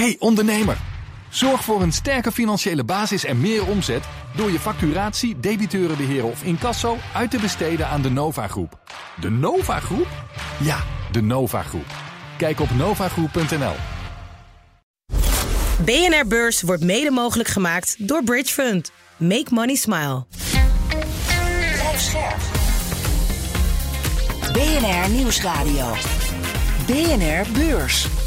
Hey ondernemer, zorg voor een sterke financiële basis en meer omzet door je facturatie, debiteurenbeheer of incasso uit te besteden aan de Nova Groep. De Nova Groep? Ja, de Nova Groep. Kijk op novagroep.nl. BNR Beurs wordt mede mogelijk gemaakt door Bridge Fund. Make money smile. BNR Nieuwsradio. BNR Beurs.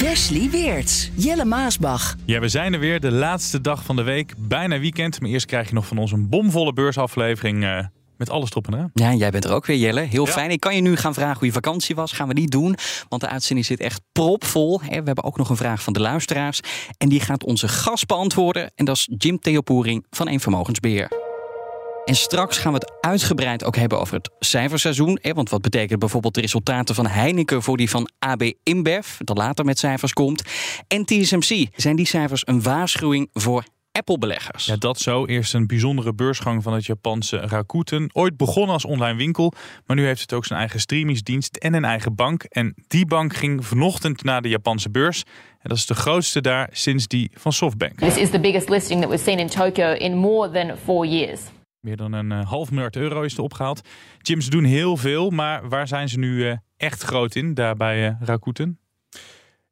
Wesley Weerts, Jelle Maasbach. Ja, we zijn er weer. De laatste dag van de week. Bijna weekend. Maar eerst krijg je nog van ons een bomvolle beursaflevering. eh, met alles erop en eraan. Ja, jij bent er ook weer, Jelle. Heel Ja. fijn. Ik kan je nu gaan vragen hoe je vakantie was. Gaan we niet doen, want de uitzending zit echt propvol. hè. We hebben ook nog een vraag van de luisteraars. En die gaat onze gast beantwoorden. En dat is Jim Theopoering van Een Vermogensbeheer. En straks gaan we het uitgebreid ook hebben over het cijferseizoen. hè, Want wat betekent bijvoorbeeld de resultaten van Heineken voor die van AB InBev, dat later met cijfers komt. En TSMC. Zijn die cijfers een waarschuwing voor Apple-beleggers? Ja, dat zo. Eerst een bijzondere beursgang van het Japanse Rakuten. Ooit begonnen als online winkel, maar nu heeft het ook zijn eigen streamingsdienst en een eigen bank. En die bank ging vanochtend naar de Japanse beurs. En dat is de grootste daar sinds die van Softbank. This is the biggest listing that we've seen in Tokyo in more than four years. Meer dan een eh, half miljard euro is er opgehaald. Gyms doen heel veel, maar waar zijn ze nu eh, echt groot in, daar bij eh, Rakuten?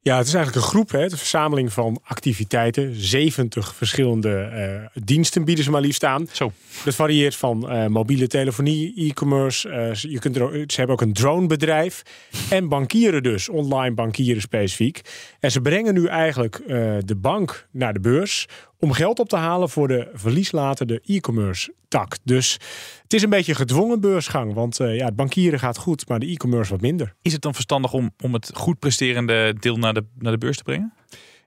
Ja, het is eigenlijk een groep, hè, de verzameling van activiteiten. 70 verschillende diensten bieden ze maar liefst aan. Zo. Dat varieert van mobiele telefonie, e-commerce. je kunt er, ze hebben ook een dronebedrijf. En bankieren dus, online bankieren specifiek. En ze brengen nu eigenlijk de bank naar de beurs om geld op te halen voor de verlieslatende e-commerce tak. Dus het is een beetje gedwongen beursgang. Want eh, ja, het bankieren gaat goed, maar de e-commerce wat minder. Is het dan verstandig om, om het goed presterende deel naar de, naar de beurs te brengen?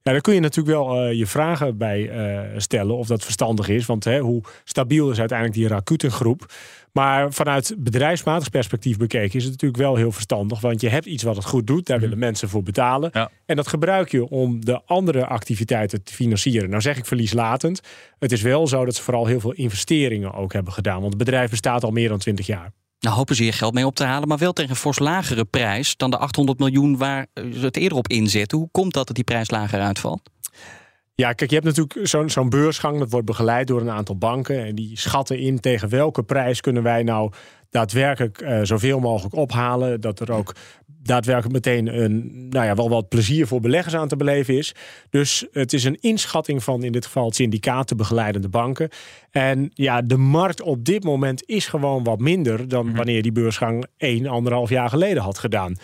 Ja, daar kun je natuurlijk wel eh, je vragen bij eh, stellen of dat verstandig is. Want hè, hoe stabiel is uiteindelijk die Rakuten-groep? Maar vanuit bedrijfsmatig perspectief bekeken is het natuurlijk wel heel verstandig. Want je hebt iets wat het goed doet, daar willen mensen voor betalen. Ja. En dat gebruik je om de andere activiteiten te financieren. Nou zeg ik verlieslatend. Het is wel zo dat ze vooral heel veel investeringen ook hebben gedaan. Want het bedrijf bestaat al meer dan 20 jaar. Nou hopen ze hier geld mee op te halen, maar wel tegen een fors lagere prijs dan de 800 miljoen waar ze het eerder op inzetten. Hoe komt dat dat die prijs lager uitvalt? Ja, kijk, je hebt natuurlijk zo'n zo'n beursgang. Dat wordt begeleid door een aantal banken. En die schatten in tegen welke prijs kunnen wij nou daadwerkelijk eh, zoveel mogelijk ophalen. Dat er ook daadwerkelijk meteen een, nou ja, wel wat plezier voor beleggers aan te beleven is. Dus het is een inschatting van in dit geval het syndicaat, de begeleidende banken. En ja, de markt op dit moment is gewoon wat minder dan wanneer die beursgang één, anderhalf jaar geleden had gedaan.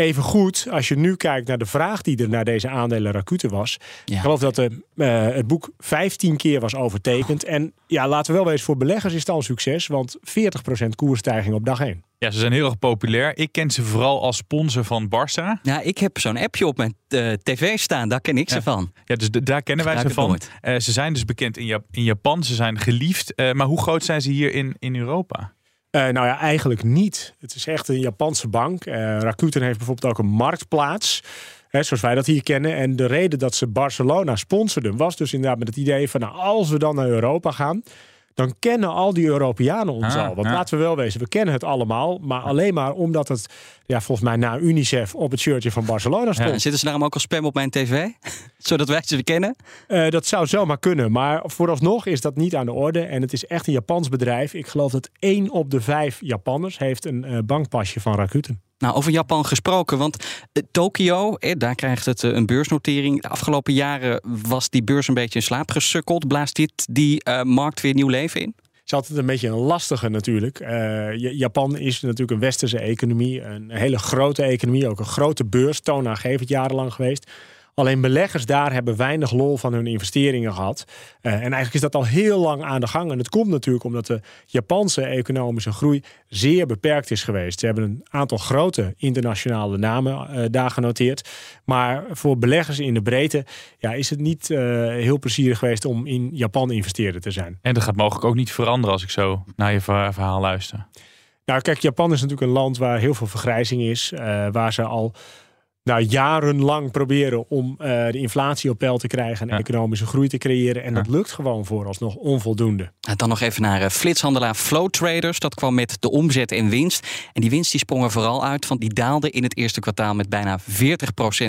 Even goed, als je nu kijkt naar de vraag die er naar deze aandelen Rakuten was. Ja. Ik geloof dat de, eh, het boek 15 keer was overtekend. En ja, laten we wel wezen, voor beleggers is het al een succes. Want 40% koersstijging op dag 1. Ja, ze zijn heel erg populair. Ik ken ze vooral als sponsor van Barça. Ja, ik heb zo'n appje op mijn eh, tv staan, daar ken ik ze van. Ja, dus de- daar kennen wij ze van. Eh, ze zijn dus bekend in, Jap- in Japan. Ze zijn geliefd. Eh, maar hoe groot zijn ze hier in, in Europa? Eh, nou ja, eigenlijk niet. Het is echt een Japanse bank. Eh, Rakuten heeft bijvoorbeeld ook een marktplaats. Hè, zoals wij dat hier kennen. En de reden dat ze Barcelona sponsorden was dus inderdaad met het idee van... Nou, als we dan naar Europa gaan, dan kennen al die Europeanen ons Ah, al. Want ja. laten we wel wezen, we kennen het allemaal. Maar alleen maar omdat het, ja, volgens mij na UNICEF op het shirtje van Barcelona stond. En zitten ze daarom ook als spam op mijn tv? Zodat wij ze kennen? Eh, dat zou zomaar kunnen, maar vooralsnog is dat niet aan de orde. En het is echt een Japans bedrijf. Ik geloof dat één op de vijf Japanners heeft een eh, bankpasje van Rakuten. Nou, over Japan gesproken, want eh, Tokio, eh, daar krijgt het eh, een beursnotering. De afgelopen jaren was die beurs een beetje in slaap gesukkeld. Blaast dit die markt weer nieuw leven in? is altijd een beetje een lastige natuurlijk. Ja- Japan is natuurlijk een westerse economie. Een hele grote economie. Ook een grote beurs. Toonaangevend jarenlang geweest. Alleen beleggers daar hebben weinig lol van hun investeringen gehad. Eh, en eigenlijk is dat al heel lang aan de gang. En het komt natuurlijk omdat de Japanse economische groei zeer beperkt is geweest. Ze hebben een aantal grote internationale namen eh, daar genoteerd. Maar voor beleggers in de breedte ja, is het niet eh, heel plezierig geweest om in Japan investeerder te zijn. En dat gaat mogelijk ook niet veranderen als ik zo naar je verha- verhaal luister. Nou, kijk, Japan is natuurlijk een land waar heel veel vergrijzing is. waar ze al nou, jarenlang proberen om eh, de inflatie op peil te krijgen en Ja. economische groei te creëren. En dat lukt gewoon vooralsnog onvoldoende. En Dan nog even naar eh, flitshandelaar Flow Traders. Dat kwam met de omzet en winst. En die winst die sprong er vooral uit, want die daalde in het eerste kwartaal met bijna 40%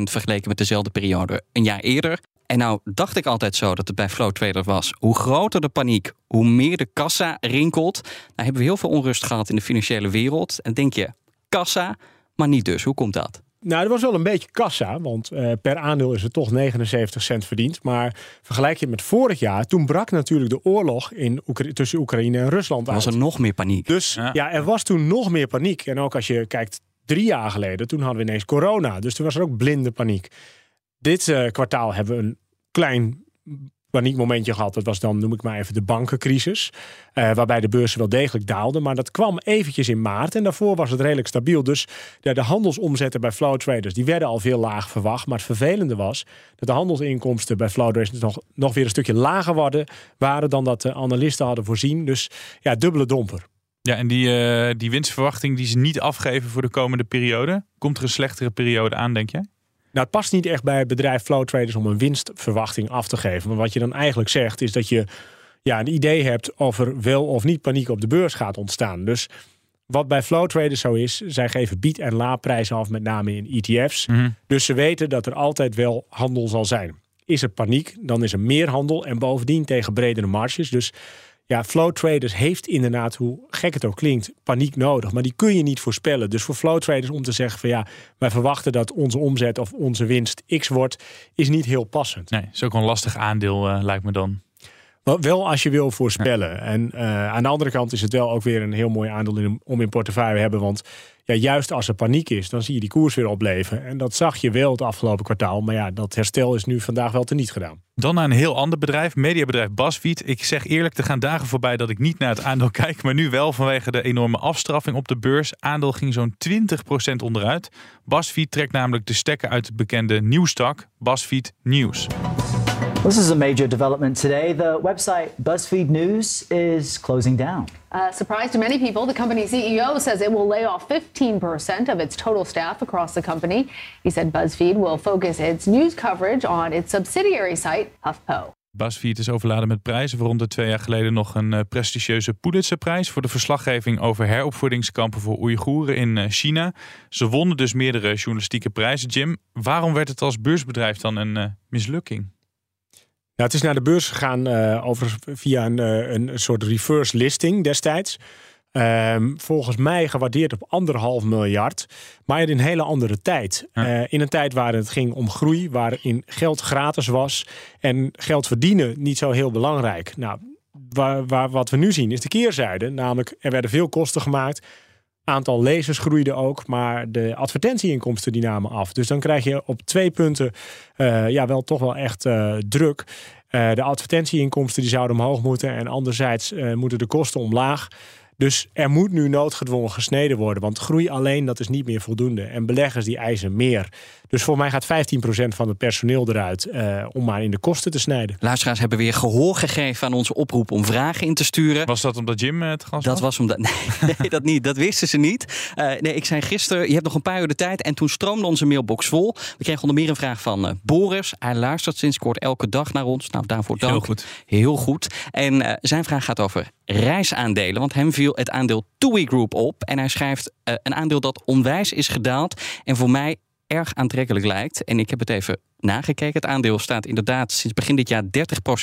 vergeleken met dezelfde periode een jaar eerder. En nou dacht ik altijd zo dat het bij Flow Traders was. Hoe groter de paniek, hoe meer de kassa rinkelt. Nou hebben we heel veel onrust gehad in de financiële wereld. En denk je, kassa, maar niet dus. Hoe komt dat? Nou, er was wel een beetje kassa, want eh, per aandeel is er toch 79 cent verdiend. Maar vergelijk je het met vorig jaar, toen brak natuurlijk de oorlog in Oekra- tussen Oekraïne en Rusland Was uit. er nog meer paniek? Dus Ja. ja. er was toen nog meer paniek. En ook als je kijkt drie jaar geleden, toen hadden we ineens corona. Dus toen was er ook blinde paniek. Dit eh, kwartaal hebben we een klein paniekmomentje gehad. Dat was dan, noem ik maar even, de bankencrisis. eh, waarbij de beurzen wel degelijk daalden. Maar dat kwam eventjes in maart. En daarvoor was het redelijk stabiel. Dus ja, de handelsomzetten bij flow traders, die werden al veel laag verwacht. Maar het vervelende was dat de handelsinkomsten bij flow traders nog, nog weer een stukje lager worden, waren dan dat de analisten hadden voorzien. Dus ja, dubbele domper. Ja, en die, eh, die winstverwachting die ze niet afgeven voor de komende periode. Komt er een slechtere periode aan, denk jij? Nou, het past niet echt bij het bedrijf Flow Traders om een winstverwachting af te geven. Maar wat je dan eigenlijk zegt, is dat je ja, een idee hebt of er wel of niet paniek op de beurs gaat ontstaan. Dus wat bij Flow Traders zo is, zij geven bied- en laadprijzen af, met name in ETF's. Dus ze weten dat er altijd wel handel zal zijn. Is er paniek, dan is er meer handel en bovendien tegen bredere marges. Dus ja, Flow Traders heeft inderdaad, hoe gek het ook klinkt, paniek nodig. Maar die kun je niet voorspellen. Dus voor Flow Traders om te zeggen van ja, wij verwachten dat onze omzet of onze winst X wordt, is niet heel passend. Nee, is ook een lastig aandeel, eh, lijkt me dan. Wel- als je wil voorspellen. En eh, aan de andere kant is het wel ook weer een heel mooi aandeel in, om in portefeuille te hebben. Want ja, juist als er paniek is, dan zie je die koers weer opleven. En dat zag je wel het afgelopen kwartaal. Maar ja, dat herstel is nu vandaag wel teniet gedaan. Dan naar een heel ander bedrijf, mediabedrijf BuzzFeed. Ik zeg eerlijk, er gaan dagen voorbij dat ik niet naar het aandeel kijk. Maar nu wel vanwege de enorme afstraffing op de beurs. Aandeel ging zo'n 20% onderuit. BuzzFeed trekt namelijk de stekker uit het bekende nieuwstak. BuzzFeed News. This is a major development today. The website BuzzFeed News is closing down. Uh, surprise to many people, the company CEO says it will lay off 15% of its total staff across the company. He said BuzzFeed will focus its news coverage on its subsidiary site, HuffPo. BuzzFeed is overladen met prijzen, waaronder twee jaar geleden nog een eh, prestigieuze Pulitzerprijs voor de verslaggeving over heropvoedingskampen voor Oeigoeren in eh, China. Ze wonnen dus meerdere journalistieke prijzen. Jim, waarom werd het als beursbedrijf dan een eh, mislukking? Nou, het is naar de beurs gegaan eh, over, via een, eh, een soort reverse listing destijds. Ehm, volgens mij gewaardeerd op anderhalf miljard. Maar in een hele andere tijd. Eh, in een tijd waar het ging om groei, waarin geld gratis was en geld verdienen niet zo heel belangrijk. Nou, waar, waar, wat we nu zien is de keerzijde. Namelijk, er werden veel kosten gemaakt. Aantal lezers groeide ook, maar de advertentieinkomsten die namen af. Dus dan krijg je op twee punten eh, ja, wel toch wel echt eh, druk. Eh, de advertentieinkomsten die zouden omhoog moeten en anderzijds moeten de kosten omlaag. Dus er moet nu noodgedwongen gesneden worden. Want groei alleen, dat is niet meer voldoende. En beleggers die eisen meer. Dus voor mij gaat 15% van het personeel eruit eh, om maar in de kosten te snijden. Luisteraars hebben weer gehoor gegeven aan onze oproep om vragen in te sturen. Was dat omdat Jim eh, te gast Dat was omdat. Nee, nee, dat niet. Dat wisten ze niet. Eh, nee, ik zei gisteren: je hebt nog een paar uur de tijd. En toen stroomde onze mailbox vol. We kregen onder meer een vraag van eh, Boris. Hij luistert sinds kort elke dag naar ons. Nou, daarvoor dank. Heel goed. Heel goed. En eh, zijn vraag gaat over reisaandelen. Want hem viel het aandeel TUI Group op. En hij schrijft eh, een aandeel dat onwijs is gedaald. En voor mij erg aantrekkelijk lijkt. En ik heb het even nagekeken. Het aandeel staat inderdaad sinds begin dit jaar 30%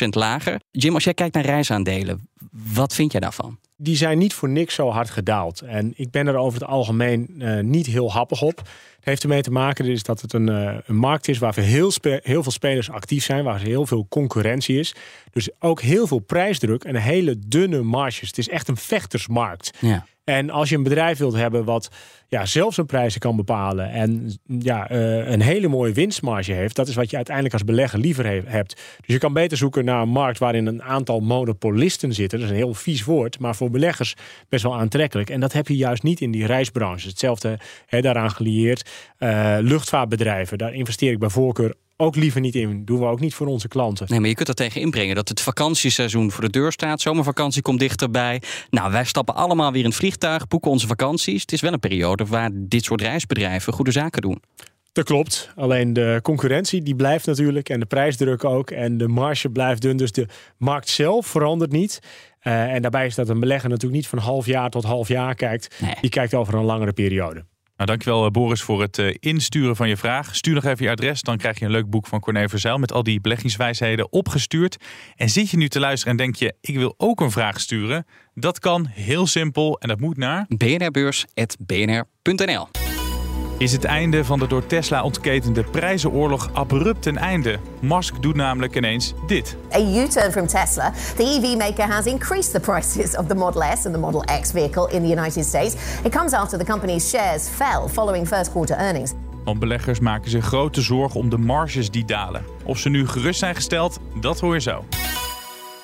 lager. Jim, als jij kijkt naar reisaandelen, wat vind jij daarvan? die zijn niet voor niks zo hard gedaald. En ik ben er over het algemeen eh, niet heel happig op. Heeft ermee te maken dus dat het een, eh, een markt is waar heel, heel veel spelers actief zijn, waar heel veel concurrentie is. Dus ook heel veel prijsdruk en hele dunne marges. Het is echt een vechtersmarkt. Ja. En als je een bedrijf wilt hebben wat ja, zelf zijn prijzen kan bepalen en ja, eh, een hele mooie winstmarge heeft, dat is wat je uiteindelijk als belegger liever he- hebt. Dus je kan beter zoeken naar een markt waarin een aantal monopolisten zitten. Dat is een heel vies woord, maar voor beleggers best wel aantrekkelijk. En dat heb je juist niet in die reisbranche. Hetzelfde daaraan gelieerd. Eh, luchtvaartbedrijven, daar investeer ik bij voorkeur ook liever niet in. Doen we ook niet voor onze klanten. Nee, maar je kunt er tegen inbrengen dat het vakantieseizoen voor de deur staat. Zomervakantie komt dichterbij. Nou, wij stappen allemaal weer in het vliegtuig, boeken onze vakanties. Het is wel een periode waar dit soort reisbedrijven goede zaken doen. Dat klopt. Alleen de concurrentie die blijft natuurlijk en de prijsdruk ook. En de marge blijft dun. Dus de markt zelf verandert niet. Uh, en daarbij is dat een belegger natuurlijk niet van half jaar tot half jaar kijkt. Nee. Die kijkt over een langere periode. Nou, dankjewel eh, Boris voor het uh, insturen van je vraag. Stuur nog even je adres, dan krijg je een leuk boek van Corné Verzeil met al die beleggingswijsheden opgestuurd. En zit je nu te luisteren en denk je, ik wil ook een vraag sturen? Dat kan heel simpel en dat moet naar bnrbeurs.bnr.nl. Is het einde van de door Tesla ontketende prijzenoorlog abrupt een einde? Musk doet namelijk ineens dit. A U-turn from Tesla. The EV maker has increased the prices of the Model S and the Model X vehicle in the United States. It comes after the company's shares fell following first quarter earnings. Want beleggers maken zich grote zorgen om de marges die dalen. Of ze nu gerust zijn gesteld, dat hoor je zo.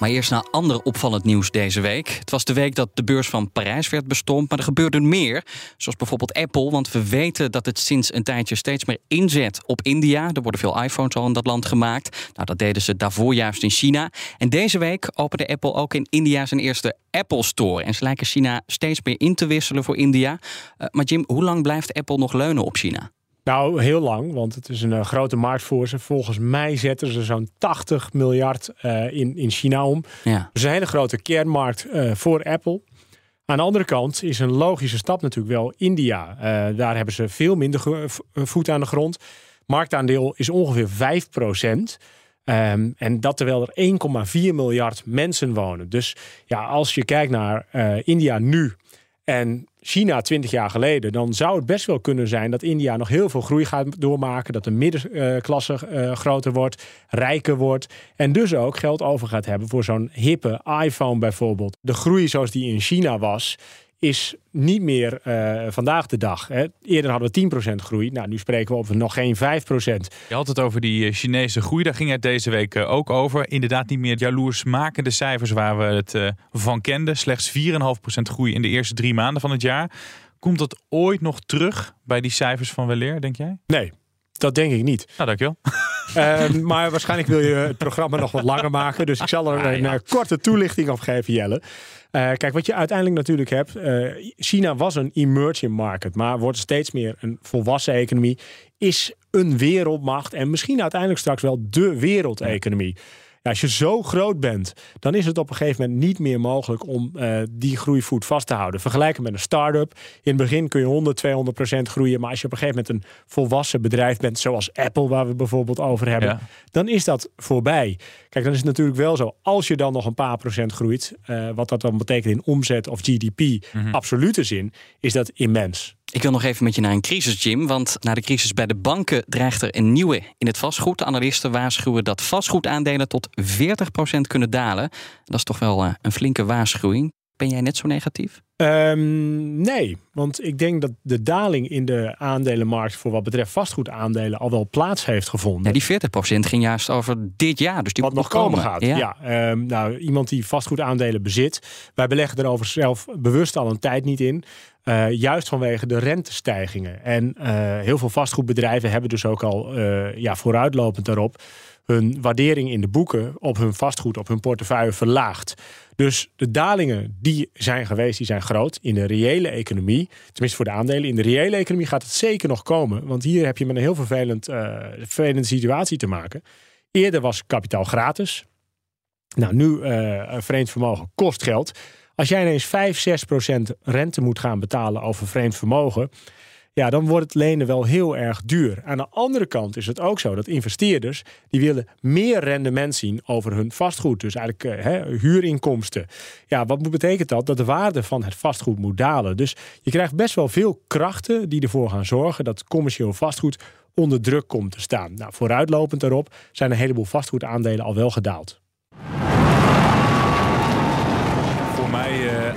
Maar eerst naar ander opvallend nieuws deze week. Het was de week dat de beurs van Parijs werd bestompt, maar er gebeurde meer. Zoals bijvoorbeeld Apple, want we weten dat het sinds een tijdje steeds meer inzet op India. Er worden veel iPhones al in dat land gemaakt. Nou, dat deden ze daarvoor juist in China. En deze week opende Apple ook in India zijn eerste Apple Store. En ze lijken China steeds meer in te wisselen voor India. Uh, maar Jim, hoe lang blijft Apple nog leunen op China? Nou, heel lang, want het is een uh, grote markt voor ze. Volgens mij zetten ze zo'n 80 miljard uh, in, in China om. Ja. Dus een hele grote kernmarkt uh, voor Apple. Aan de andere kant is een logische stap natuurlijk wel India. daar hebben ze veel minder voet aan de grond. Marktaandeel is ongeveer 5 procent. Um, en dat terwijl er 1,4 miljard mensen wonen. Dus ja, als je kijkt naar India nu en China 20 jaar geleden, dan zou het best wel kunnen zijn dat India nog heel veel groei gaat doormaken. Dat de middenklasse uh, groter wordt, rijker wordt. En dus ook geld over gaat hebben voor zo'n hippe iPhone bijvoorbeeld. De groei zoals die in China was, is niet meer uh, vandaag de dag. Hè. Eerder hadden we 10% groei. Nou, nu spreken we over nog geen 5%. Je had het over die Chinese groei. Daar ging het deze week ook over. Inderdaad niet meer jaloersmakende cijfers waar we het uh, van kenden. Slechts 4,5% groei in de eerste drie maanden van het jaar. Komt dat ooit nog terug bij die cijfers van Weleer, denk jij? Nee, dat denk ik niet. Nou, dankjewel. Uh, maar waarschijnlijk wil je het programma nog wat langer maken. Dus ik zal er een, een korte toelichting op geven, Jelle. Uh, kijk, wat je uiteindelijk natuurlijk hebt. Uh, China was een emerging market, maar wordt steeds meer een volwassen economie. Is een wereldmacht en misschien uiteindelijk straks wel de wereldeconomie. Als je zo groot bent, dan is het op een gegeven moment niet meer mogelijk om uh, die groeivoet vast te houden. Vergelijken met een start-up. In het begin kun je 100, 200 procent groeien. Maar als je op een gegeven moment een volwassen bedrijf bent, zoals Apple, waar we bijvoorbeeld over hebben, ja. dan is dat voorbij. Kijk, dan is het natuurlijk wel zo. Als je dan nog een paar procent groeit, uh, wat dat dan betekent in omzet of GDP, mm -hmm. absolute zin, is dat immens. Ik wil nog even met je naar een crisis, Jim. Want na de crisis bij de banken dreigt er een nieuwe in het vastgoed. Analisten waarschuwen dat vastgoedaandelen tot 40% kunnen dalen. Dat is toch wel een flinke waarschuwing. Ben jij net zo negatief? Um, nee, want ik denk dat de daling in de aandelenmarkt voor wat betreft vastgoedaandelen al wel plaats heeft gevonden. Ja, die 40% ging juist over dit jaar, dus die wat nog komen gaat. Ja, ja um, nou, iemand die vastgoedaandelen bezit. Wij beleggen er over zelf bewust al een tijd niet in. Uh, juist vanwege de rentestijgingen. En uh, heel veel vastgoedbedrijven hebben dus ook al uh, ja, vooruitlopend daarop hun waardering in de boeken op hun vastgoed, op hun portefeuille verlaagd. Dus de dalingen die zijn geweest, die zijn groot in de reële economie. Tenminste voor de aandelen. In de reële economie gaat het zeker nog komen. Want hier heb je met een heel vervelend, uh, vervelende situatie te maken. Eerder was kapitaal gratis. Nou, nu uh, vreemd vermogen kost geld. Als jij ineens 5, 6 procent rente moet gaan betalen over vreemd vermogen ja, dan wordt het lenen wel heel erg duur. Aan de andere kant is het ook zo dat investeerders die willen meer rendement zien over hun vastgoed. Dus eigenlijk hè, huurinkomsten. Ja, wat betekent dat? Dat de waarde van het vastgoed moet dalen. Dus je krijgt best wel veel krachten die ervoor gaan zorgen dat commercieel vastgoed onder druk komt te staan. Nou, vooruitlopend daarop zijn een heleboel vastgoedaandelen al wel gedaald.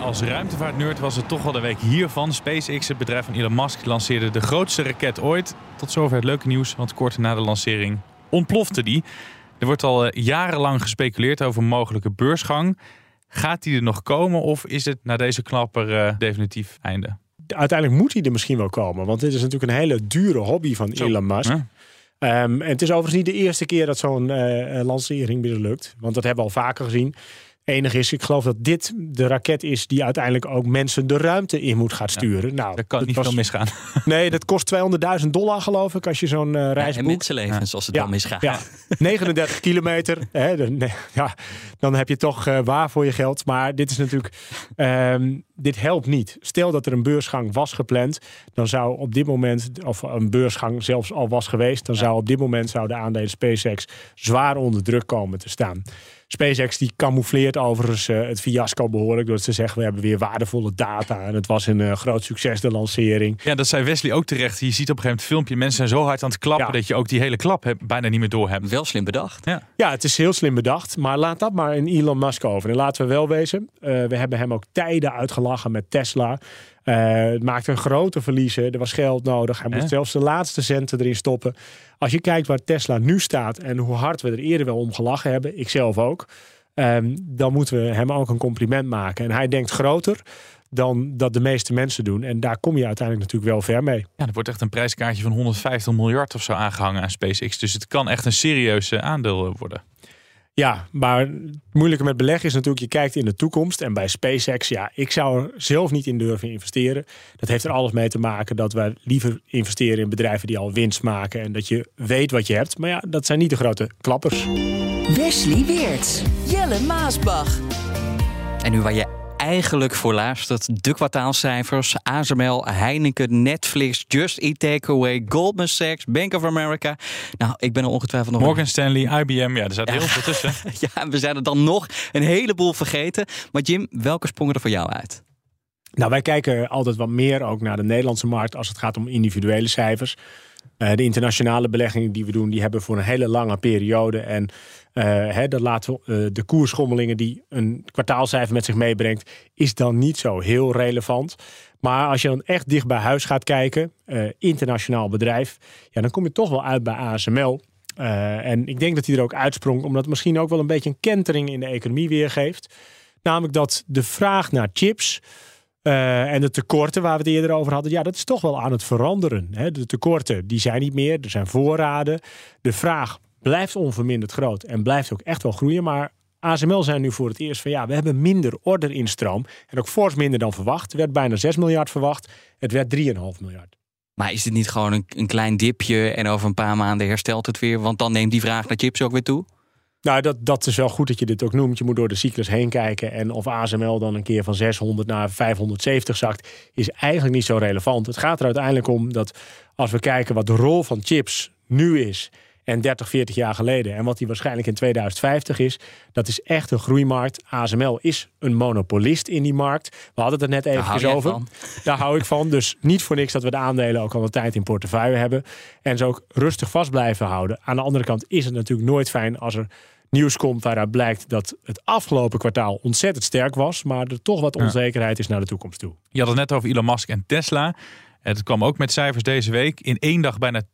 Als ruimtevaartnerd was het toch wel de week hiervan. SpaceX, het bedrijf van Elon Musk, lanceerde de grootste raket ooit. Tot zover het leuke nieuws, want kort na de lancering ontplofte die. Er wordt al jarenlang gespeculeerd over een mogelijke beursgang. Gaat die er nog komen of is het na deze knapper uh, definitief einde? Uiteindelijk moet hij er misschien wel komen, want dit is natuurlijk een hele dure hobby van Zo. Elon Musk. Ja. Um, en het is overigens niet de eerste keer dat zo'n uh, lancering mislukt, want dat hebben we al vaker gezien. Enig is, ik geloof dat dit de raket is die uiteindelijk ook mensen de ruimte in moet gaan sturen. nou, Daar kan dat niet was- veel misgaan. Nee, dat kost 200.000 dollar geloof ik als je zo'n eh, reis en mensenlevens als het Ja, dan misgaat. Ja, 39 kilometer. Hè, dan, nee, ja, dan heb je toch eh, waar voor je geld. Maar dit is natuurlijk. ehm, dit helpt niet. Stel dat er een beursgang was gepland. Dan zou op dit moment. Of een beursgang zelfs al was geweest. Dan zou op dit moment zou de aandelen SpaceX zwaar onder druk komen te staan. SpaceX die camoufleert overigens eh, het fiasco behoorlijk. Door te zeggen we hebben weer waardevolle data. En het was een eh, groot succes de lancering. Ja, dat zei Wesley ook terecht. Je ziet op een gegeven moment filmpje. Mensen zijn zo hard aan het klappen Ja. dat je ook die hele klap bijna niet meer door hebt. Wel slim bedacht. Ja. Ja, het is heel slim bedacht. Maar laat dat maar in Elon Musk over. En laten we wel wezen, eh, we hebben hem ook tijden uitgelachen met Tesla. Eh, het maakte een grote verliezen. Er was geld nodig. Hij moest zelfs de laatste centen erin stoppen. Als je kijkt waar Tesla nu staat en hoe hard we er eerder wel om gelachen hebben, ik zelf ook, ehm, dan moeten we hem ook een compliment maken. En hij denkt groter dan dat de meeste mensen doen. En daar kom je uiteindelijk natuurlijk wel ver mee. Ja, er wordt echt een prijskaartje van 150 miljard of zo aangehangen aan SpaceX. Dus het kan echt een serieus eh, aandeel eh, worden. Ja, maar het moeilijke met beleggen is natuurlijk, je kijkt in de toekomst. En bij SpaceX, ja, ik zou er zelf niet in durven investeren. Dat heeft er alles mee te maken dat wij liever investeren in bedrijven die al winst maken. En dat je weet wat je hebt. Maar ja, dat zijn niet de grote klappers. Wesley Weerts. Jelle Maasbach. En nu waar je eigenlijk voor luistert, de kwartaalcijfers, ASML, Heineken, Netflix, Just Eat Takeaway, Goldman Sachs, Bank of America. Nou, ik ben er ongetwijfeld nog... Morgan Stanley, IBM, ja, er staat heel veel tussen. Ja, we zijn er dan nog een heleboel vergeten. Maar Jim, welke sprongen er voor jou uit? Nou, wij kijken altijd wat meer ook naar de Nederlandse markt als het gaat om individuele cijfers. Eh, de internationale beleggingen die we doen, die hebben voor een hele lange periode. En eh, dat laten eh, de koersschommelingen die een kwartaalcijfer met zich meebrengt, is dan niet zo heel relevant. Maar als je dan echt dicht bij huis gaat kijken, internationaal bedrijf, ja, dan kom je toch wel uit bij ASML. En ik denk dat hij er ook uitsprong, omdat het misschien ook wel een beetje een kentering in de economie weergeeft. Namelijk dat de vraag naar chips eh, en de tekorten waar we het eerder over hadden, ja, dat is toch wel aan het veranderen. Hè? De tekorten die zijn niet meer, er zijn voorraden. De vraag blijft onverminderd groot en blijft ook echt wel groeien. Maar ASML zijn nu voor het eerst van ja, we hebben minder orderinstroom. En ook fors minder dan verwacht. Er werd bijna 6 miljard verwacht. Het werd 3,5 miljard. Maar is dit niet gewoon een, een klein dipje en over een paar maanden herstelt het weer? Want dan neemt die vraag naar chips ook weer toe? Nou, dat, dat is wel goed dat je dit ook noemt. Je moet door de cyclus heen kijken. En of ASML dan een keer van 600 naar 570 zakt, is eigenlijk niet zo relevant. Het gaat er uiteindelijk om dat als we kijken wat de rol van chips nu is. En 30, 40 jaar geleden. En wat die waarschijnlijk in 2050 is. Dat is echt een groeimarkt. ASML is een monopolist in die markt. We hadden het er net even over. van. Daar hou ik van. Dus niet voor niks dat we de aandelen ook al een tijd in portefeuille hebben. En ze ook rustig vast blijven houden. Aan de andere kant is het natuurlijk nooit fijn als er nieuws komt waaruit blijkt dat het afgelopen kwartaal ontzettend sterk was. Maar er toch wat onzekerheid is naar de toekomst toe. Je had het net over Elon Musk en Tesla. Het kwam ook met cijfers deze week. In één dag bijna 10%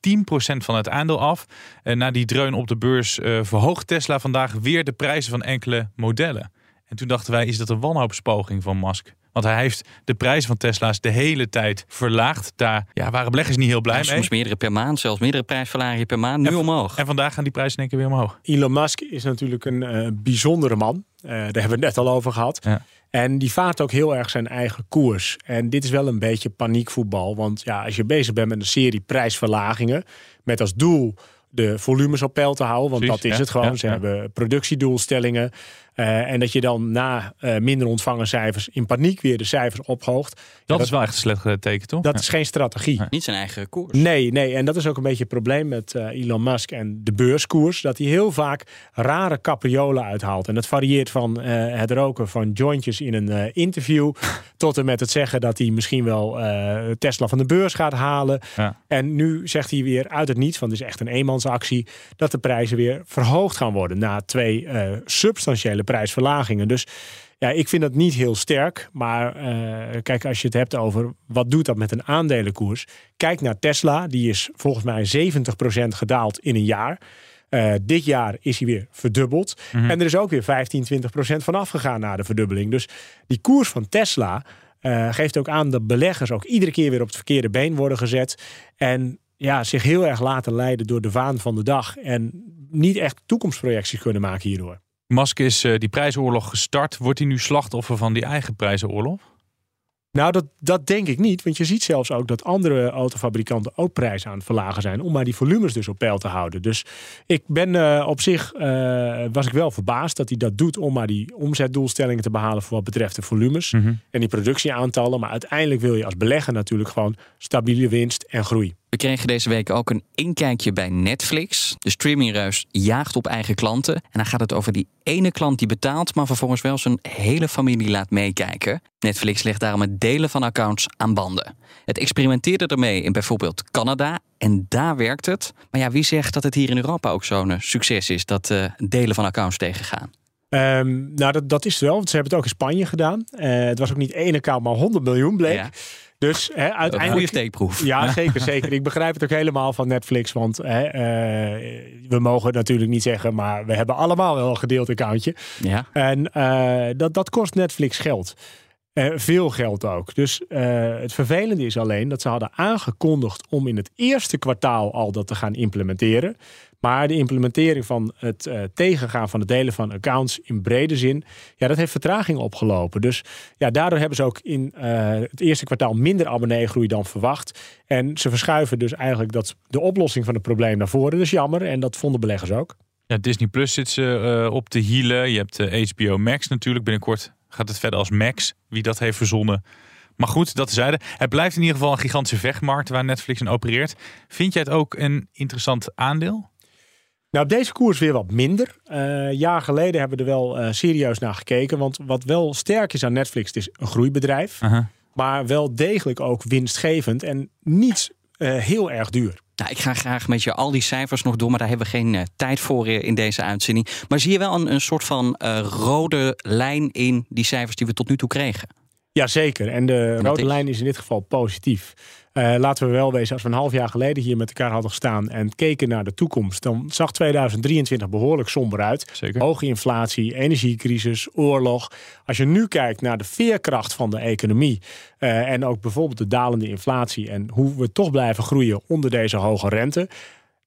van het aandeel af. En na die dreun op de beurs eh, verhoogt Tesla vandaag weer de prijzen van enkele modellen. En toen dachten wij, is dat een wanhoopspoging van Musk? Want hij heeft de prijzen van Tesla's de hele tijd verlaagd. Daar ja, waren beleggers niet heel blij Ja, mee. soms meerdere per maand, zelfs meerdere prijsverlagingen per maand. Nu En- omhoog. En vandaag gaan die prijzen in één keer weer omhoog. Elon Musk is natuurlijk een eh, bijzondere man. Eh, daar hebben we het net al over gehad. Ja. En die vaart ook heel erg zijn eigen koers. En dit is wel een beetje paniekvoetbal. Want ja, als je bezig bent met een serie prijsverlagingen. met als doel de volumes op peil te houden. Want Precies, dat is ja, het gewoon. ja, Ze ja. hebben productiedoelstellingen. Eh, en dat je dan na eh, minder ontvangen cijfers in paniek weer de cijfers ophoogt. Dat Ja, is wel echt een slecht teken, toch? dat Ja. is geen strategie. Niet zijn eigen koers. Nee, nee, en dat is ook een beetje het probleem met eh, Elon Musk en de beurskoers. Dat hij heel vaak rare capriolen uithaalt. En dat varieert van eh, het roken van jointjes in een eh, interview. tot en met het zeggen dat hij misschien wel eh, Tesla van de beurs gaat halen. Ja. En nu zegt hij weer uit het niets, want het is echt een eenmansactie. dat de prijzen weer verhoogd gaan worden. na twee eh, prijsverlagingen. Dus ja, ik vind dat niet heel sterk. Maar eh, kijk, als je het hebt over wat doet dat met een aandelenkoers. Kijk naar Tesla. Die is volgens mij 70% gedaald in een jaar. Eh, dit jaar is hij weer verdubbeld. En er is ook weer 15, 20% van afgegaan na de verdubbeling. Dus die koers van Tesla eh, geeft ook aan dat beleggers ook iedere keer weer op het verkeerde been worden gezet. En ja, zich heel erg laten leiden door de waan van de dag. En niet echt toekomstprojecties kunnen maken hierdoor. Musk is uh, die prijzenoorlog gestart. Wordt hij nu slachtoffer van die eigen prijzenoorlog? Nou, dat, dat denk ik niet. Want je ziet zelfs ook dat andere autofabrikanten ook prijzen aan het verlagen zijn. Om maar die volumes dus op peil te houden. Dus ik ben uh, op zich, uh, was ik wel verbaasd dat hij dat doet. Om maar die omzetdoelstellingen te behalen voor wat betreft de volumes. Mhm. En die productieaantallen. Maar uiteindelijk wil je als belegger natuurlijk gewoon stabiele winst en groei. We kregen deze week ook een inkijkje bij Netflix. De streamingreus jaagt op eigen klanten. En dan gaat het over die ene klant die betaalt, maar vervolgens wel zijn hele familie laat meekijken. Netflix legt daarom het delen van accounts aan banden. Het experimenteerde ermee in bijvoorbeeld Canada. En daar werkt het. Maar ja, wie zegt dat het hier in Europa ook zo'n uh, succes is, dat uh, delen van accounts tegengaan? Um, nou, dat, dat is het wel. Want ze hebben het ook in Spanje gedaan. Uh, het was ook niet één account, maar 100 miljoen bleek. Ja. Dus hè, uiteindelijk. Een goede steekproef. Ja, zeker, zeker. Ik begrijp het ook helemaal van Netflix. Want hè, uh, we mogen natuurlijk niet zeggen, maar we hebben allemaal wel een gedeeld accountje. Ja. En uh, dat, dat kost Netflix geld. Uh, veel geld ook. Dus het vervelende is alleen dat ze hadden aangekondigd om in het eerste kwartaal al dat te gaan implementeren. Maar de implementering van het uh, tegengaan van het delen van accounts in brede zin, ja, dat heeft vertraging opgelopen. Dus ja, daardoor hebben ze ook in uh, het eerste kwartaal minder abonneegroei dan verwacht. En ze verschuiven dus eigenlijk dat, de oplossing van het probleem naar voren. Dus jammer. En dat vonden beleggers ook. Ja, Disney Plus zit ze uh, op de hielen. Je hebt HBO Max natuurlijk. Binnenkort gaat het verder als Max. Wie dat heeft verzonnen. Maar goed, dat zeiden. Het blijft in ieder geval een gigantische vechtmarkt waar Netflix in opereert. Vind jij het ook een interessant aandeel? Nou, deze koers weer wat minder. Uh, jaar geleden hebben we er wel uh, serieus naar gekeken. Want wat wel sterk is aan Netflix, het is een groeibedrijf. Uh -huh. Maar wel degelijk ook winstgevend en niet uh, heel erg duur. Nou, ik ga graag met je al die cijfers nog door, maar daar hebben we geen uh, tijd voor in deze uitzending. Maar zie je wel een, een soort van uh, rode lijn in die cijfers die we tot nu toe kregen? Jazeker, en de en rode is? lijn is in dit geval positief. Uh, laten we wel wezen, als we een half jaar geleden hier met elkaar hadden gestaan en keken naar de toekomst, dan zag 2023 behoorlijk somber uit. Zeker. Hoge inflatie, energiecrisis, oorlog. Als je nu kijkt naar de veerkracht van de economie uh, en ook bijvoorbeeld de dalende inflatie en hoe we toch blijven groeien onder deze hoge rente.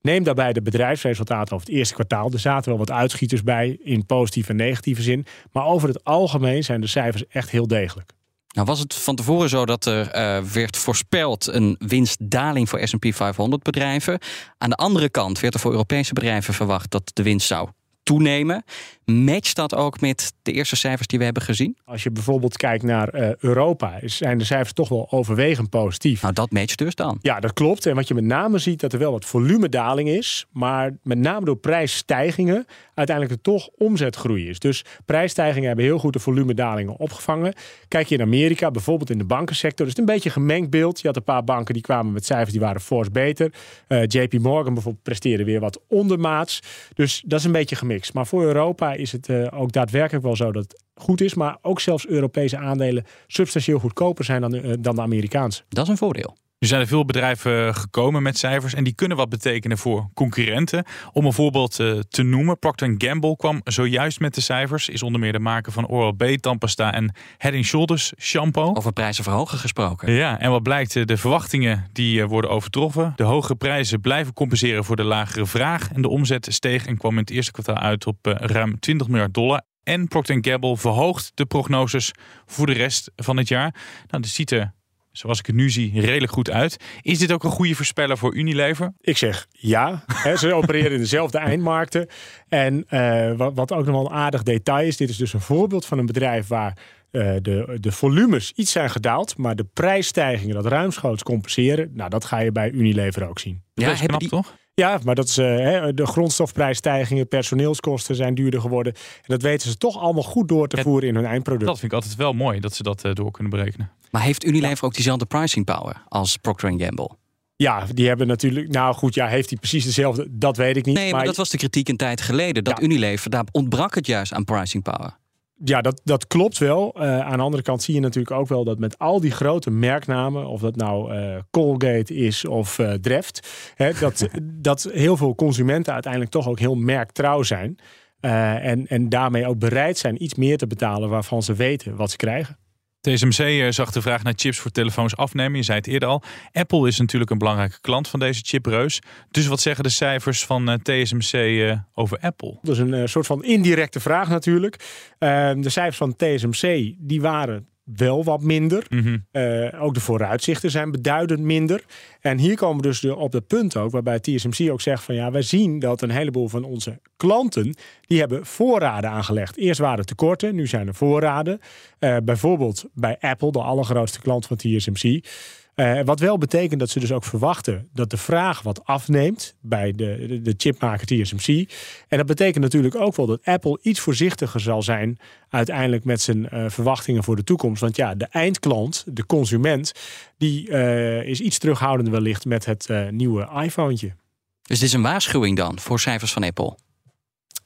Neem daarbij de bedrijfsresultaten over het eerste kwartaal. Er zaten wel wat uitschieters bij in positieve en negatieve zin. Maar over het algemeen zijn de cijfers echt heel degelijk. Nou was het van tevoren zo dat er uh, werd voorspeld een winstdaling voor S&P 500 bedrijven. Aan de andere kant werd er voor Europese bedrijven verwacht dat de winst zou toenemen. Matcht dat ook met de eerste cijfers die we hebben gezien? Als je bijvoorbeeld kijkt naar uh, Europa, zijn de cijfers toch wel overwegend positief. Nou, dat matcht dus dan. Ja, dat klopt. En wat je met name ziet, dat er wel wat volumedaling is. Maar met name door prijsstijgingen uiteindelijk er toch omzetgroei is. Dus prijsstijgingen hebben heel goed de volumedalingen opgevangen. Kijk je in Amerika, bijvoorbeeld in de bankensector, is het een beetje gemengd beeld. Je had een paar banken die kwamen met cijfers die waren fors beter. Uh, JP Morgan bijvoorbeeld presteerde weer wat ondermaats. Dus dat is een beetje Maar voor Europa is het uh, ook daadwerkelijk wel zo dat het goed is. Maar ook zelfs Europese aandelen substantieel goedkoper zijn dan, uh, dan de Amerikaanse. Dat is een voordeel. Er zijn er veel bedrijven gekomen met cijfers en die kunnen wat betekenen voor concurrenten. Om een voorbeeld uh, te noemen, Procter Gamble kwam zojuist met de cijfers. Is onder meer de maker van Oral-B, tandpasta en Head Shoulders shampoo. Over prijzen verhogen gesproken. Ja, en wat blijkt, de verwachtingen die worden overtroffen. De hogere prijzen blijven compenseren voor de lagere vraag. En de omzet steeg en kwam in het eerste kwartaal uit op ruim 20 miljard dollar. En Procter Gamble verhoogt de prognoses voor de rest van het jaar. Nou, dat ziet er zoals ik het nu zie, redelijk goed uit. Is dit ook een goede voorspeller voor Unilever? Ik zeg ja. ze opereren in dezelfde eindmarkten. En uh, wat, wat, ook nog wel een aardig detail is, dit is dus een voorbeeld van een bedrijf waar uh, de, de volumes iets zijn gedaald, maar de prijsstijgingen dat ruimschoots compenseren, nou dat ga je bij Unilever ook zien. Ja, dat is knap, die... toch? Ja, maar dat is, uh, de grondstofprijsstijgingen, personeelskosten zijn duurder geworden. En dat weten ze toch allemaal goed door te voeren in hun eindproduct. Dat vind ik altijd wel mooi, dat ze dat uh, door kunnen berekenen. Maar heeft Unilever ja. ook diezelfde pricing power als Procter Gamble? Ja, die hebben natuurlijk. Nou goed, ja, heeft hij precies dezelfde? Dat weet ik niet. Nee, maar, maar dat was de kritiek een tijd geleden. Dat ja. Unilever, daar ontbrak het juist aan pricing power. Ja, dat, dat klopt wel. Uh, aan de andere kant zie je natuurlijk ook wel dat met al die grote merknamen, of dat nou uh, Colgate is of uh, Dreft, hè, dat, dat heel veel consumenten uiteindelijk toch ook heel merktrouw zijn. en, en daarmee ook bereid zijn iets meer te betalen waarvan ze weten wat ze krijgen. TSMC eh, zag de vraag naar chips voor telefoons afnemen. Je zei het eerder al. Apple is natuurlijk een belangrijke klant van deze chipreus. Dus wat zeggen de cijfers van eh, TSMC eh, over Apple? Dat is een soort van indirecte vraag natuurlijk. Ehm, de cijfers van TSMC die waren wel wat minder. Mhm. Uh, ook de vooruitzichten zijn beduidend minder. En hier komen we dus op het punt ook, waarbij TSMC ook zegt van ja, wij zien dat een heleboel van onze klanten, die hebben voorraden aangelegd. Eerst waren er tekorten, nu zijn er voorraden. Uh, bijvoorbeeld bij Apple, de allergrootste klant van TSMC. Uh, wat wel betekent dat ze dus ook verwachten dat de vraag wat afneemt bij de, de, de chipmaker TSMC. En dat betekent natuurlijk ook wel dat Apple iets voorzichtiger zal zijn uiteindelijk met zijn uh, verwachtingen voor de toekomst. Want ja, de eindklant, de consument, die uh, is iets terughoudender wellicht met het nieuwe iPhone. Dus dit is een waarschuwing dan voor cijfers van Apple?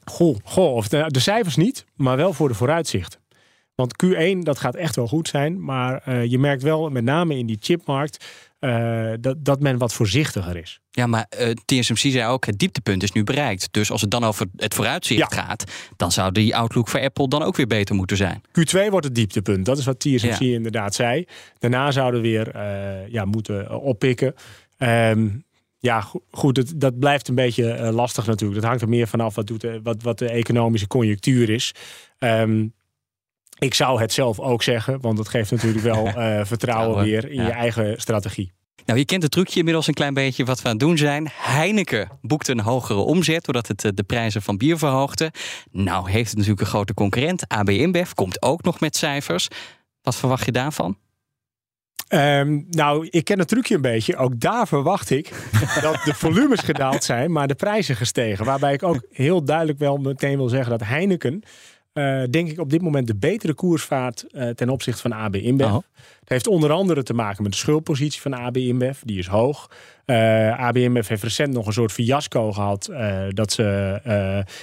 Goh, goh of de, de cijfers niet, maar wel voor de vooruitzicht. Want Q1, dat gaat echt wel goed zijn. Maar uh, je merkt wel, met name in die chipmarkt, uh, dat, dat men wat voorzichtiger is. Ja, maar uh, TSMC zei ook, het dieptepunt is nu bereikt. Dus als het dan over het vooruitzicht ja. gaat, dan zou die outlook voor Apple dan ook weer beter moeten zijn. Q2 wordt het dieptepunt. Dat is wat TSMC ja. inderdaad zei. Daarna zouden we weer ja, moeten oppikken. Um, ja, goed, het, dat blijft een beetje lastig natuurlijk. Dat hangt er meer vanaf wat, doet, wat, wat de economische conjunctuur is. Um, ik zou het zelf ook zeggen, want dat geeft natuurlijk wel uh, vertrouwen weer in ja. je eigen strategie. Nou, je kent het trucje inmiddels een klein beetje wat we aan het doen zijn. Heineken boekt een hogere omzet doordat het de prijzen van bier verhoogde. Nou heeft het natuurlijk een grote concurrent. AB InBev komt ook nog met cijfers. Wat verwacht je daarvan? Um, nou, ik ken het trucje een beetje. Ook daar verwacht ik dat de volumes gedaald zijn, maar de prijzen gestegen. Waarbij ik ook heel duidelijk wel meteen wil zeggen dat Heineken uh, denk ik op dit moment de betere koers vaart uh, ten opzichte van AB InBev. Oh. Het heeft onder andere te maken met de schuldpositie van AB InBev. Die is hoog. Uh, AB InBev heeft recent nog een soort fiasco gehad. dat ze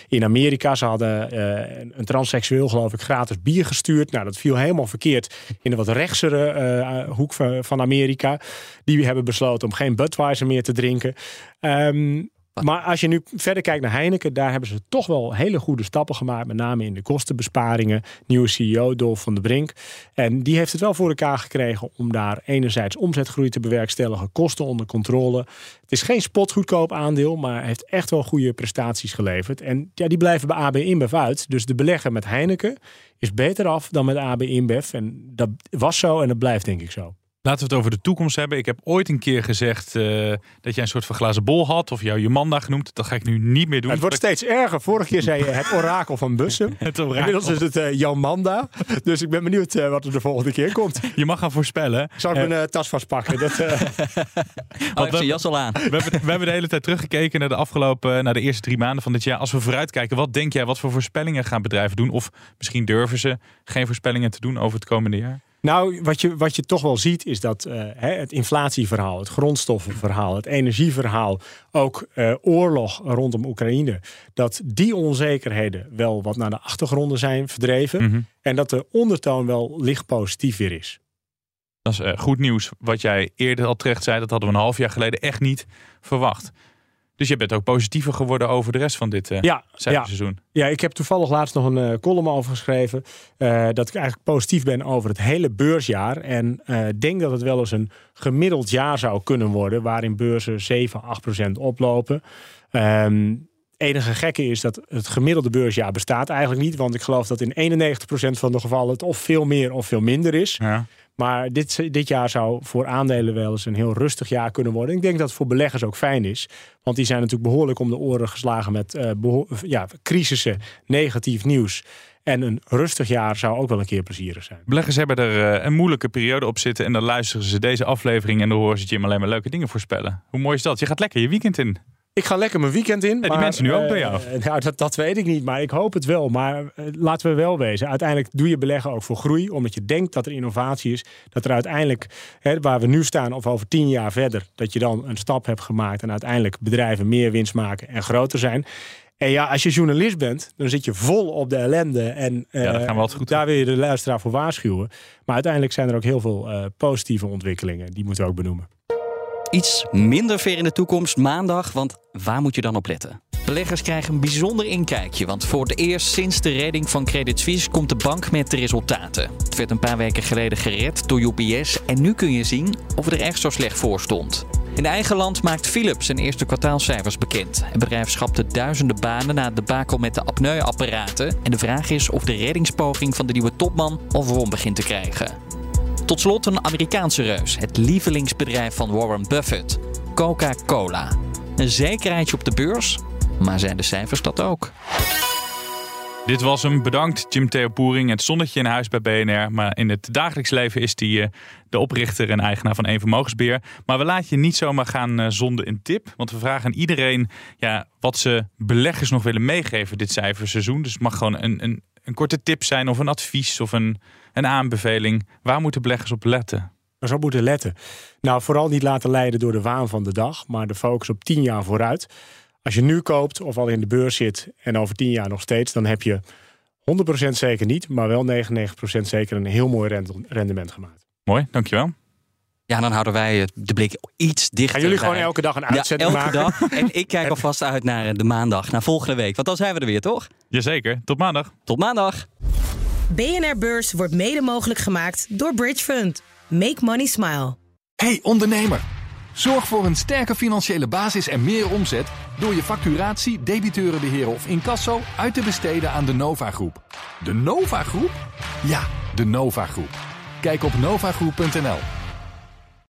in Amerika, ze hadden een transseksueel geloof ik gratis bier gestuurd. Nou, dat viel helemaal verkeerd in de wat rechtsere hoek van, van, Amerika. Die hebben besloten om geen Budweiser meer te drinken. Um, maar als je nu verder kijkt naar Heineken, daar hebben ze toch wel hele goede stappen gemaakt. Met name in de kostenbesparingen. Nieuwe CEO, Dolf van der Brink. En die heeft het wel voor elkaar gekregen om daar enerzijds omzetgroei te bewerkstelligen, kosten onder controle. Het is geen spotgoedkoop aandeel, maar heeft echt wel goede prestaties geleverd. En ja, die blijven bij AB InBev uit. Dus de belegger met Heineken is beter af dan met AB InBev. En dat was zo en dat blijft denk ik zo. Laten we het over de toekomst hebben. Ik heb ooit een keer gezegd uh, dat jij een soort van glazen bol had. Of jou Jomanda genoemd. Dat ga ik nu niet meer doen. Het wordt steeds erger. Vorige keer zei je het orakel van Bussen. het orakel. Inmiddels is het uh, Jomanda. Dus ik ben benieuwd uh, wat er de volgende keer komt. Je mag gaan voorspellen. Zal ik mijn tas vastpakken? Dat, oh, we, jas al aan. We hebben, we hebben de hele tijd teruggekeken naar de afgelopen, naar de eerste drie maanden van dit jaar. Als we vooruitkijken, wat denk jij? Wat voor voorspellingen gaan bedrijven doen? Of misschien durven ze geen voorspellingen te doen over het komende jaar? Nou, wat je, wat je toch wel ziet is dat uh, het inflatieverhaal, het grondstoffenverhaal, het energieverhaal, ook uh, oorlog rondom Oekraïne, dat die onzekerheden wel wat naar de achtergronden zijn verdreven Mhm. en dat de ondertoon wel licht positief weer is. Dat is uh, goed nieuws. Wat jij eerder al terecht zei, dat hadden we een half jaar geleden echt niet verwacht. Dus je bent ook positiever geworden over de rest van dit uh, ja, seizoen. Ja. ja, ik heb toevallig laatst nog een uh, column over geschreven. Uh, dat ik eigenlijk positief ben over het hele beursjaar. En denk dat het wel eens een gemiddeld jaar zou kunnen worden. Waarin beurzen 7, 8 procent oplopen. Um, enige gekke is dat het gemiddelde beursjaar bestaat eigenlijk niet. Want ik geloof dat in 91% van de gevallen het of veel meer of veel minder is. Ja. Maar dit, dit jaar zou voor aandelen wel eens een heel rustig jaar kunnen worden. Ik denk dat het voor beleggers ook fijn is. Want die zijn natuurlijk behoorlijk om de oren geslagen met uh, ja, crisissen, negatief nieuws. En een rustig jaar zou ook wel een keer plezierig zijn. Beleggers hebben er uh, een moeilijke periode op zitten. En dan luisteren ze deze aflevering en dan horen ze Jim alleen maar leuke dingen voorspellen. Hoe mooi is dat? Je gaat lekker je weekend in. Ik ga lekker mijn weekend in. Ja, die maar, mensen nu ook uh, bij jou. Nou, dat, dat weet ik niet, maar ik hoop het wel. Maar uh, laten we wel wezen. Uiteindelijk doe je beleggen ook voor groei. Omdat je denkt dat er innovatie is. Dat er uiteindelijk, hè, waar we nu staan of over tien jaar verder... dat je dan een stap hebt gemaakt en uiteindelijk bedrijven meer winst maken en groter zijn. En ja, als je journalist bent, dan zit je vol op de ellende. En uh, ja, gaan we altijd goed daar wil je de luisteraar voor waarschuwen. Maar uiteindelijk zijn er ook heel veel positieve ontwikkelingen. Die moeten we ook benoemen iets minder ver in de toekomst, maandag. Want waar moet je dan op letten? Beleggers krijgen een bijzonder inkijkje, want voor het eerst sinds de redding van Credit Suisse komt de bank met de resultaten. Het werd een paar weken geleden gered door UBS en nu kun je zien of het er echt zo slecht voor stond. In eigen land maakt Philips zijn eerste kwartaalcijfers bekend. Het bedrijf schapte duizenden banen na het debakel met de apneuapparaten. En de vraag is of de reddingspoging van de nieuwe topman al vorm begint te krijgen. Tot slot een Amerikaanse reus, het lievelingsbedrijf van Warren Buffett, Coca-Cola. Een zekerheidje op de beurs, maar zijn de cijfers dat ook? Dit was hem. Bedankt Jim Theo Poering. Het zonnetje in huis bij BNR. Maar in het dagelijks leven is hij uh, de oprichter en eigenaar van één vermogensbeheer. Maar we laten je niet zomaar gaan uh, zonder een tip. Want we vragen aan iedereen ja, wat ze beleggers nog willen meegeven dit cijferseizoen. Dus het mag gewoon een, een, een korte tip zijn of een advies of een, een aanbeveling. Waar moeten beleggers op letten? Waar zou moeten letten? Nou, vooral niet laten leiden door de waan van de dag. Maar de focus op 10 jaar vooruit. Als je nu koopt of al in de beurs zit en over 10 jaar nog steeds, dan heb je 100% zeker niet, maar wel 99% zeker een heel mooi rendement gemaakt. Mooi, dankjewel. Ja, dan houden wij de blik iets dichter. Gaan jullie gewoon elke dag een uitzending ja, elke maken? dag. En ik kijk alvast uit naar de maandag, naar volgende week. Want dan zijn we er weer, toch? Jazeker. Tot maandag. Tot maandag. BNR Beurs wordt mede mogelijk gemaakt door Bridge Fund. Make money smile. Hey ondernemer. Zorg voor een sterke financiële basis en meer omzet door je facturatie, debiteurenbeheer of incasso uit te besteden aan de Nova Groep. De Nova Groep? Ja, de Nova Groep. Kijk op novagroep.nl.